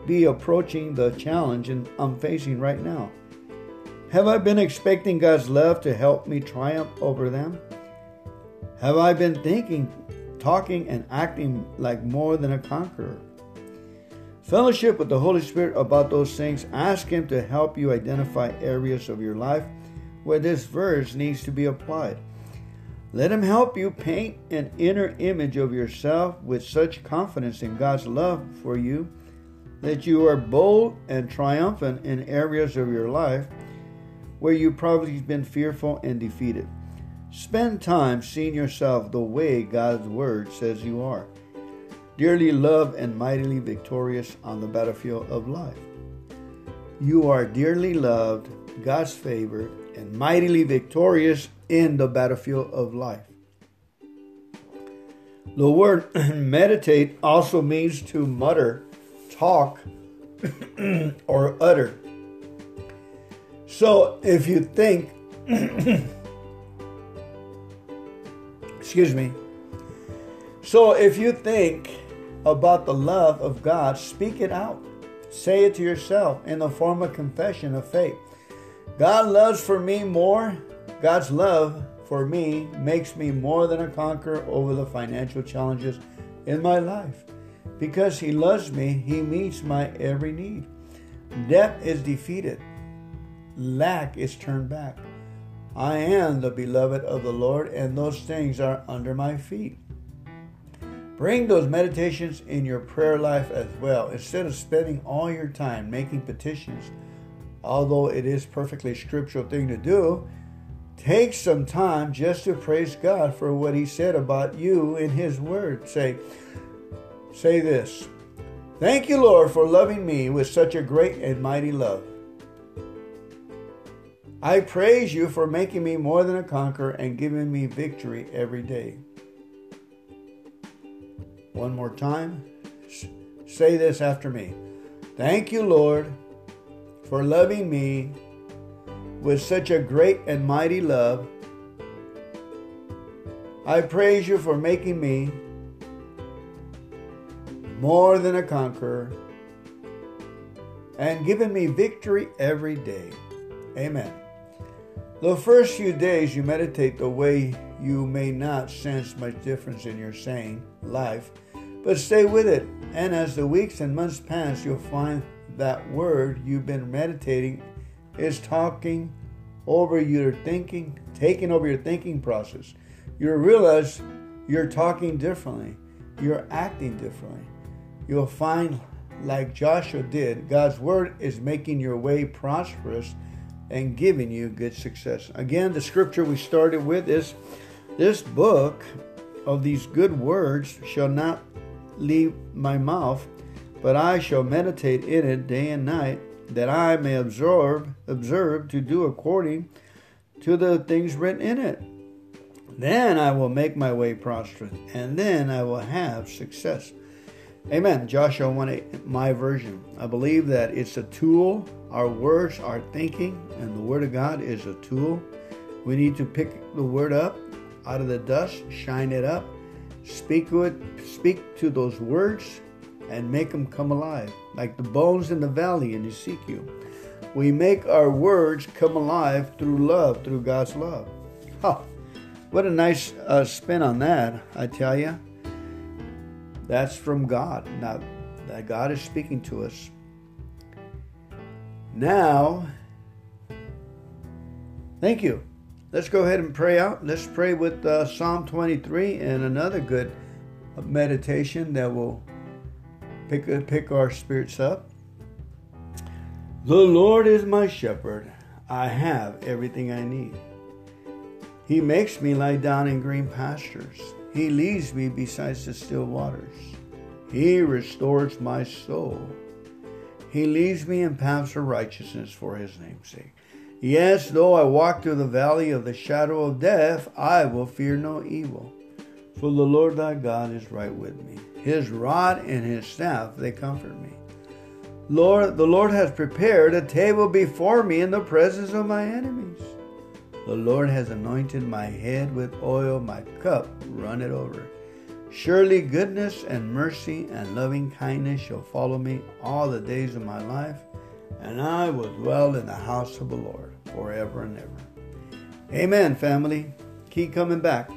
be approaching the challenge I'm facing right now? Have I been expecting God's love to help me triumph over them? Have I been thinking, talking, and acting like more than a conqueror? Fellowship with the Holy Spirit about those things. Ask Him to help you identify areas of your life where this verse needs to be applied. Let Him help you paint an inner image of yourself with such confidence in God's love for you that you are bold and triumphant in areas of your life where you probably have been fearful and defeated. Spend time seeing yourself the way God's Word says you are dearly loved and mightily victorious on the battlefield of life. You are dearly loved, God's favored, and mightily victorious in the battlefield of life. The word [clears throat] meditate also means to mutter, talk, [clears throat] or utter. So if you think, [clears throat] excuse me, so if you think about the love of God, speak it out. Say it to yourself in the form of confession of faith. God loves for me more. God's love for me makes me more than a conqueror over the financial challenges in my life. Because He loves me, He meets my every need. Death is defeated, lack is turned back. I am the beloved of the Lord, and those things are under my feet. Bring those meditations in your prayer life as well. Instead of spending all your time making petitions, although it is perfectly scriptural thing to do, take some time just to praise God for what he said about you in his word. Say say this. Thank you, Lord, for loving me with such a great and mighty love. I praise you for making me more than a conqueror and giving me victory every day. One more time. Say this after me. Thank you, Lord, for loving me with such a great and mighty love. I praise you for making me more than a conqueror and giving me victory every day. Amen. The first few days you meditate the way you may not sense much difference in your saying life but stay with it. And as the weeks and months pass, you'll find that word you've been meditating is talking over your thinking, taking over your thinking process. You'll realize you're talking differently, you're acting differently. You'll find, like Joshua did, God's word is making your way prosperous and giving you good success. Again, the scripture we started with is this book of these good words shall not leave my mouth, but I shall meditate in it day and night, that I may observe, observe to do according to the things written in it. Then I will make my way prosperous, and then I will have success. Amen. Joshua 1 8, my version. I believe that it's a tool. Our words, our thinking, and the Word of God is a tool. We need to pick the Word up out of the dust, shine it up, Speak to it, speak to those words and make them come alive, like the bones in the valley in Ezekiel. We make our words come alive through love, through God's love. Huh. What a nice uh, spin on that, I tell you. That's from God. Now, that God is speaking to us. Now, thank you. Let's go ahead and pray out. Let's pray with uh, Psalm 23 and another good meditation that will pick, uh, pick our spirits up. The Lord is my shepherd. I have everything I need. He makes me lie down in green pastures. He leads me beside the still waters. He restores my soul. He leads me in paths of righteousness for his name's sake. Yes, though I walk through the valley of the shadow of death, I will fear no evil. For the Lord thy God is right with me. His rod and his staff, they comfort me. Lord, the Lord has prepared a table before me in the presence of my enemies. The Lord has anointed my head with oil, my cup runneth over. Surely goodness and mercy and loving kindness shall follow me all the days of my life, and I will dwell in the house of the Lord forever and ever. Amen, family. Keep coming back.